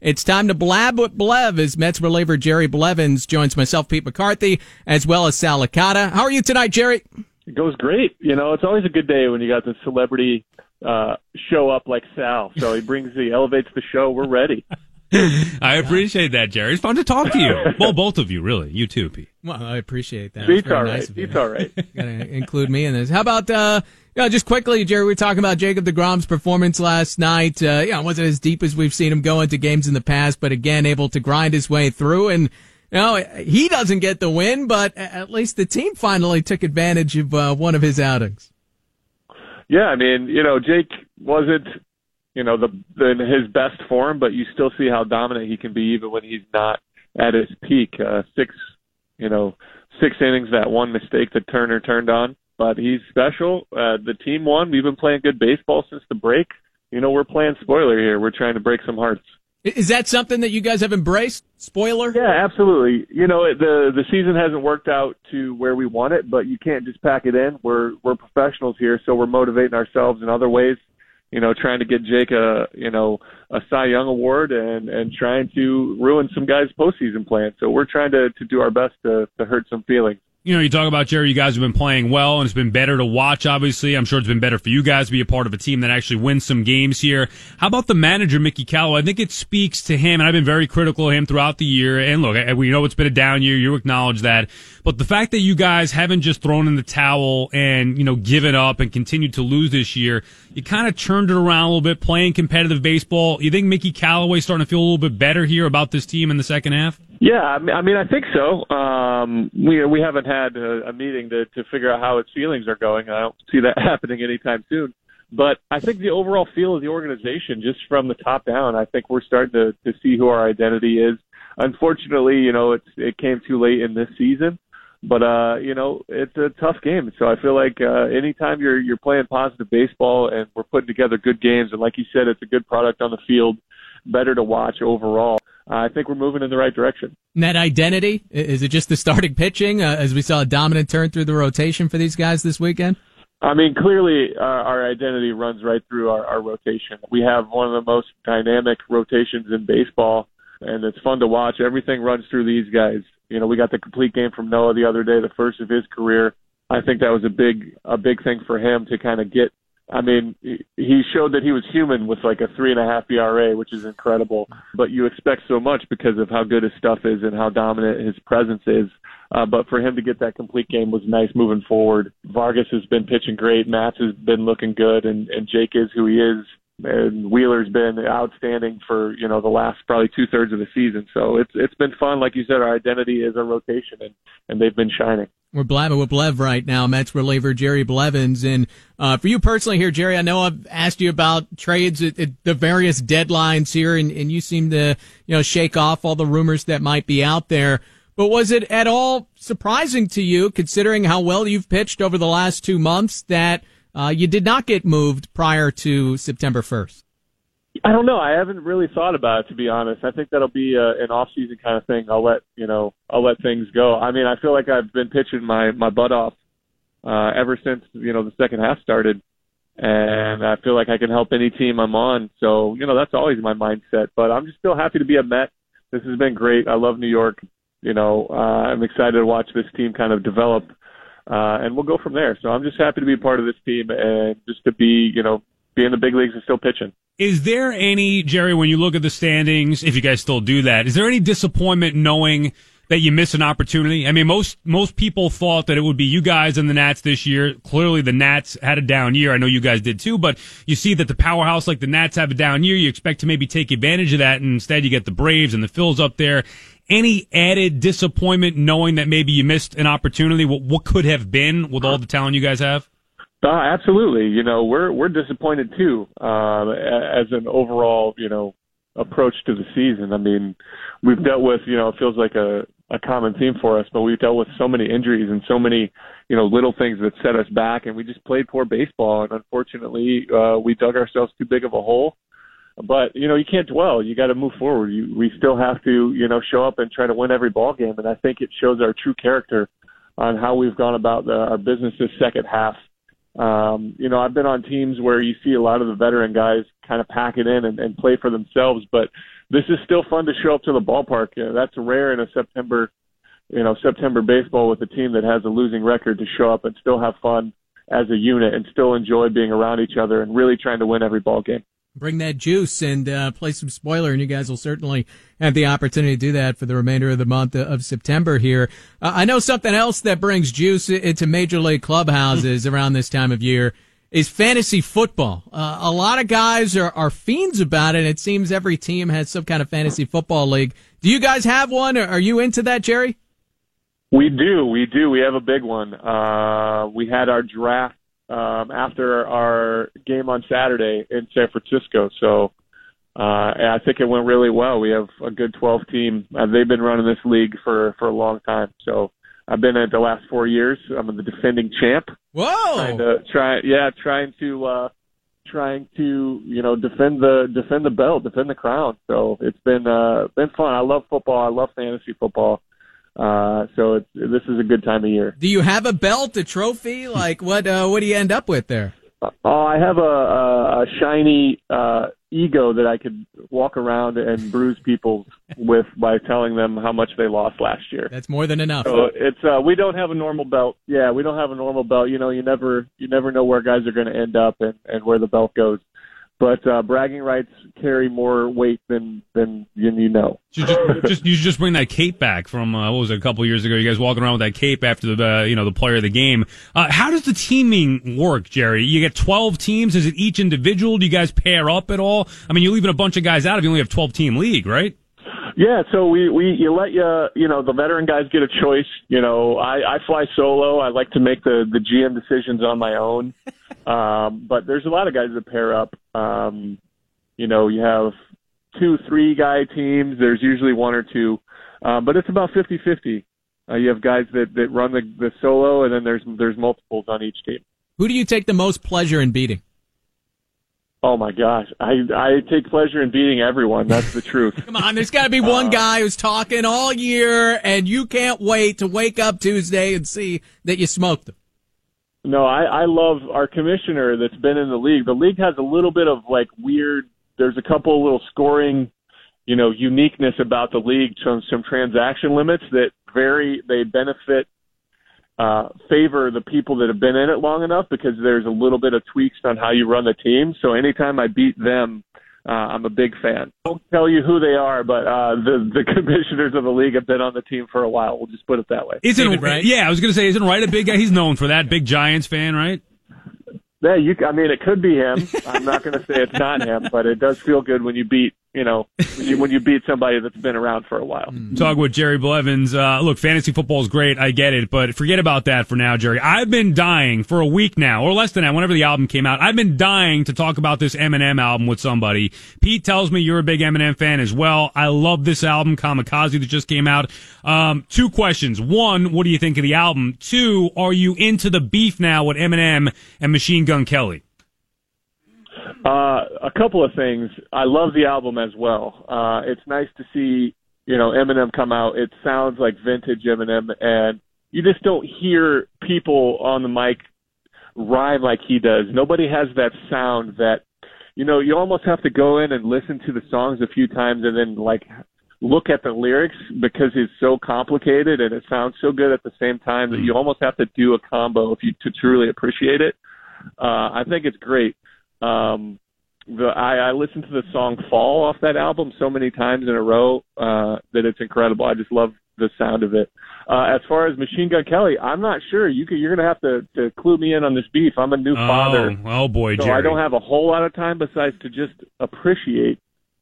It's time to blab with Blev as Mets reliever Jerry Blevins joins myself, Pete McCarthy, as well as Sal Licata. How are you tonight, Jerry? It goes great. You know, it's always a good day when you got the celebrity uh, show up like Sal. So he brings the elevates the show. We're ready. I appreciate that, Jerry. It's fun to talk to you. well, both of you, really. You too, Pete. Well, I appreciate that. Pete's all right. Pete's all right. Gotta include me in this. How about, uh, know, just quickly, Jerry, we were talking about Jacob DeGrom's performance last night. Uh, yeah, it wasn't as deep as we've seen him go into games in the past, but again, able to grind his way through. And, you know, he doesn't get the win, but at least the team finally took advantage of uh, one of his outings. Yeah, I mean, you know, Jake wasn't you know the, the in his best form, but you still see how dominant he can be even when he's not at his peak. Uh, six, you know, six innings that one mistake that Turner turned on, but he's special. Uh, the team won. We've been playing good baseball since the break. You know, we're playing spoiler here. We're trying to break some hearts. Is that something that you guys have embraced? Spoiler? Yeah, absolutely. You know, the the season hasn't worked out to where we want it, but you can't just pack it in. We're we're professionals here, so we're motivating ourselves in other ways you know, trying to get Jake a, you know, a Cy Young award and, and trying to ruin some guys' postseason plans. So we're trying to, to do our best to, to hurt some feelings you know, you talk about Jerry, you guys have been playing well and it's been better to watch, obviously. I'm sure it's been better for you guys to be a part of a team that actually wins some games here. How about the manager, Mickey Callaway? I think it speaks to him, and I've been very critical of him throughout the year. And look, we know it's been a down year. You acknowledge that. But the fact that you guys haven't just thrown in the towel and, you know, given up and continued to lose this year, you kind of turned it around a little bit, playing competitive baseball. You think Mickey Callaway's starting to feel a little bit better here about this team in the second half? Yeah, I mean, I think so. Um, we we haven't had a, a meeting to to figure out how its feelings are going. I don't see that happening anytime soon. But I think the overall feel of the organization, just from the top down, I think we're starting to to see who our identity is. Unfortunately, you know, it's it came too late in this season. But uh, you know, it's a tough game. So I feel like uh, anytime you're you're playing positive baseball and we're putting together good games, and like you said, it's a good product on the field, better to watch overall I think we're moving in the right direction. Net identity is it just the starting pitching uh, as we saw a dominant turn through the rotation for these guys this weekend? I mean, clearly uh, our identity runs right through our, our rotation. We have one of the most dynamic rotations in baseball, and it's fun to watch. Everything runs through these guys. You know, we got the complete game from Noah the other day, the first of his career. I think that was a big a big thing for him to kind of get I mean, he showed that he was human with like a three and a half ERA, which is incredible. But you expect so much because of how good his stuff is and how dominant his presence is. Uh, but for him to get that complete game was nice moving forward. Vargas has been pitching great. Matz has been looking good, and and Jake is who he is. And Wheeler's been outstanding for you know the last probably two thirds of the season. So it's it's been fun. Like you said, our identity is a rotation, and and they've been shining. We're blabbing with Blev right now, Mets reliever Jerry Blevins. And uh, for you personally here, Jerry, I know I've asked you about trades at, at, the various deadlines here, and, and you seem to you know shake off all the rumors that might be out there. But was it at all surprising to you, considering how well you've pitched over the last two months, that uh, you did not get moved prior to September 1st? I don't know. I haven't really thought about it to be honest. I think that'll be uh, an off-season kind of thing. I'll let you know. I'll let things go. I mean, I feel like I've been pitching my my butt off uh, ever since you know the second half started, and I feel like I can help any team I'm on. So you know that's always my mindset. But I'm just still happy to be a Met. This has been great. I love New York. You know, uh, I'm excited to watch this team kind of develop, uh, and we'll go from there. So I'm just happy to be part of this team and just to be you know be in the big leagues and still pitching. Is there any, Jerry, when you look at the standings, if you guys still do that, is there any disappointment knowing that you miss an opportunity? I mean, most, most people thought that it would be you guys and the Nats this year. Clearly the Nats had a down year. I know you guys did too, but you see that the powerhouse like the Nats have a down year. You expect to maybe take advantage of that and instead you get the Braves and the Phils up there. Any added disappointment knowing that maybe you missed an opportunity? What, what could have been with all the talent you guys have? Uh, absolutely. You know, we're we're disappointed too uh, as an overall, you know, approach to the season. I mean, we've dealt with, you know, it feels like a a common theme for us, but we've dealt with so many injuries and so many, you know, little things that set us back, and we just played poor baseball. And unfortunately, uh, we dug ourselves too big of a hole. But you know, you can't dwell. You got to move forward. You, we still have to, you know, show up and try to win every ball game. And I think it shows our true character on how we've gone about the, our business this second half um, you know, I've been on teams where you see a lot of the veteran guys kind of pack it in and, and play for themselves, but this is still fun to show up to the ballpark. Uh, that's rare in a September, you know, September baseball with a team that has a losing record to show up and still have fun as a unit and still enjoy being around each other and really trying to win every ball game. Bring that juice and uh, play some spoiler, and you guys will certainly have the opportunity to do that for the remainder of the month of September here. Uh, I know something else that brings juice into major league clubhouses around this time of year is fantasy football. Uh, a lot of guys are, are fiends about it. It seems every team has some kind of fantasy football league. Do you guys have one? Are you into that, Jerry? We do. We do. We have a big one. Uh, we had our draft um, after our game on Saturday in San Francisco. So uh, I think it went really well. We have a good 12 team. Uh, they've been running this league for for a long time. So I've been at the last four years. I'm the defending champ. Whoa! Trying to try, yeah, trying to uh, trying to you know defend the defend the belt, defend the crown. So it's been uh, been fun. I love football. I love fantasy football. Uh, so it's, this is a good time of year. Do you have a belt, a trophy? Like what? Uh, what do you end up with there? Oh, I have a, a, a shiny uh, ego that I could walk around and bruise people with by telling them how much they lost last year. That's more than enough. So it's uh, we don't have a normal belt. Yeah, we don't have a normal belt. You know, you never you never know where guys are going to end up and and where the belt goes but uh, bragging rights carry more weight than than you know. You just, just you just bring that cape back from uh, what was it a couple years ago? You guys walking around with that cape after the uh, you know the player of the game. Uh, how does the teaming work, Jerry? You get twelve teams. Is it each individual? Do you guys pair up at all? I mean, you're leaving a bunch of guys out if you only have twelve team league, right? Yeah, so we we you let you you know the veteran guys get a choice. You know, I I fly solo. I like to make the the GM decisions on my own. Um, but there's a lot of guys that pair up. Um, you know, you have two, three guy teams. There's usually one or two, um, but it's about 50-50. Uh, you have guys that, that run the, the solo, and then there's there's multiples on each team. Who do you take the most pleasure in beating? Oh my gosh, I I take pleasure in beating everyone. That's the truth. Come on, there's got to be one uh, guy who's talking all year, and you can't wait to wake up Tuesday and see that you smoked them. No, I, I love our commissioner that's been in the league. The league has a little bit of like weird. There's a couple of little scoring, you know, uniqueness about the league. Some some transaction limits that vary. They benefit, uh, favor the people that have been in it long enough because there's a little bit of tweaks on how you run the team. So anytime I beat them, uh, I'm a big fan. I won't tell you who they are, but uh, the the commissioners of the league have been on the team for a while. We'll just put it that way. Isn't David Wright? Yeah, I was going to say, isn't Wright a big guy? He's known for that. Big Giants fan, right? Yeah, you. I mean, it could be him. I'm not going to say it's not him, but it does feel good when you beat you know, when you, when you beat somebody that's been around for a while. Mm. Talk with Jerry Blevins. Uh, look, fantasy football is great. I get it, but forget about that for now, Jerry. I've been dying for a week now, or less than that, whenever the album came out. I've been dying to talk about this Eminem album with somebody. Pete tells me you're a big Eminem fan as well. I love this album, Kamikaze, that just came out. Um, two questions. One, what do you think of the album? Two, are you into the beef now with Eminem and Machine Gun Kelly? Uh, a couple of things. I love the album as well. Uh, it's nice to see, you know, Eminem come out. It sounds like vintage Eminem, and you just don't hear people on the mic rhyme like he does. Nobody has that sound that, you know, you almost have to go in and listen to the songs a few times and then like look at the lyrics because it's so complicated and it sounds so good at the same time that you almost have to do a combo if you to truly appreciate it. Uh, I think it's great. Um, the I, I listened to the song "Fall" off that album so many times in a row uh, that it's incredible. I just love the sound of it. Uh, as far as Machine Gun Kelly, I'm not sure. You could, you're going to have to to clue me in on this beef. I'm a new oh, father. Oh boy, so Jerry. I don't have a whole lot of time besides to just appreciate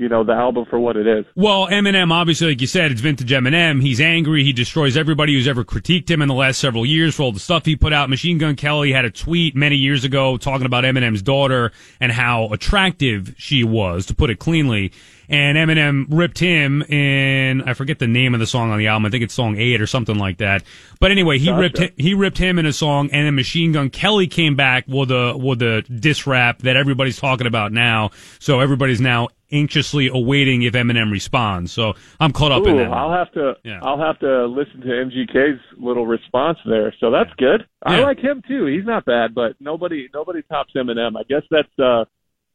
you know, the album for what it is. Well, Eminem, obviously, like you said, it's vintage Eminem. He's angry. He destroys everybody who's ever critiqued him in the last several years for all the stuff he put out. Machine Gun Kelly had a tweet many years ago talking about Eminem's daughter and how attractive she was, to put it cleanly. And Eminem ripped him in, I forget the name of the song on the album. I think it's song eight or something like that. But anyway, he gotcha. ripped, he ripped him in a song and then Machine Gun Kelly came back with a, with a diss rap that everybody's talking about now. So everybody's now anxiously awaiting if Eminem responds. So I'm caught up Ooh, in that. I'll have to yeah. I'll have to listen to MGK's little response there. So that's good. Yeah. I like him too. He's not bad, but nobody nobody tops Eminem. I guess that's uh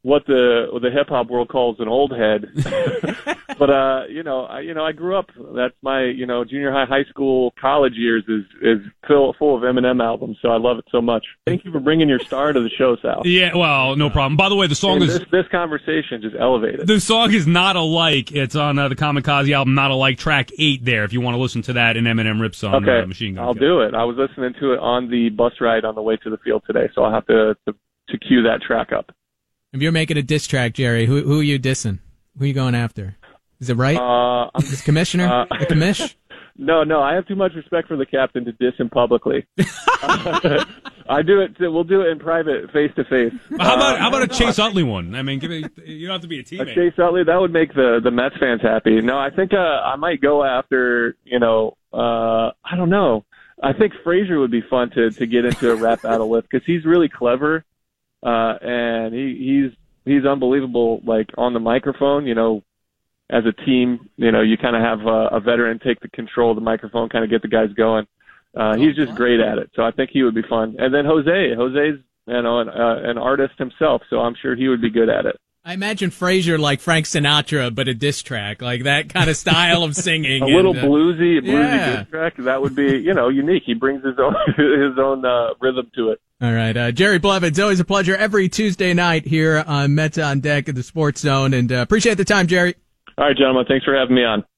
what the what the hip hop world calls an old head. but uh, you know, I you know, I grew up. That's my you know junior high, high school, college years is is full full of Eminem albums. So I love it so much. Thank you for bringing your star to the show, Sal. Yeah, well, no problem. By the way, the song And is this this conversation just elevated. the song is not alike. It's on uh, the Kamikaze album, not alike, track eight. There, if you want to listen to that, and Eminem rips on Okay, uh, Machine Gun. I'll do it. I was listening to it on the bus ride on the way to the field today, so I'll have to to, to cue that track up. If you're making a diss track, Jerry, who who are you dissing? Who are you going after? Is it Wright? Uh, I'm Is commissioner? uh, the commish? No, no, I have too much respect for the captain to diss him publicly. I do it. We'll do it in private, face to face. How about how about a Chase Utley one? I mean, give it. You don't have to be a teammate. A Chase Utley? That would make the the Mets fans happy. No, I think uh, I might go after. You know, uh, I don't know. I think Frazier would be fun to to get into a rap battle with because he's really clever, uh, and he he's he's unbelievable. Like on the microphone, you know, as a team, you know, you kind of have a, a veteran take the control of the microphone, kind of get the guys going. Uh, he's just great at it, so I think he would be fun. And then Jose, Jose's you know an, uh, an artist himself, so I'm sure he would be good at it. I imagine Frazier like Frank Sinatra, but a diss track, like that kind of style of singing. a little and, uh, bluesy, bluesy yeah. diss track. That would be, you know, unique. He brings his own his own uh, rhythm to it. All right, uh, Jerry Blevins, always a pleasure every Tuesday night here on Mets on Deck at the Sports Zone, and uh, appreciate the time, Jerry. All right, gentlemen, thanks for having me on.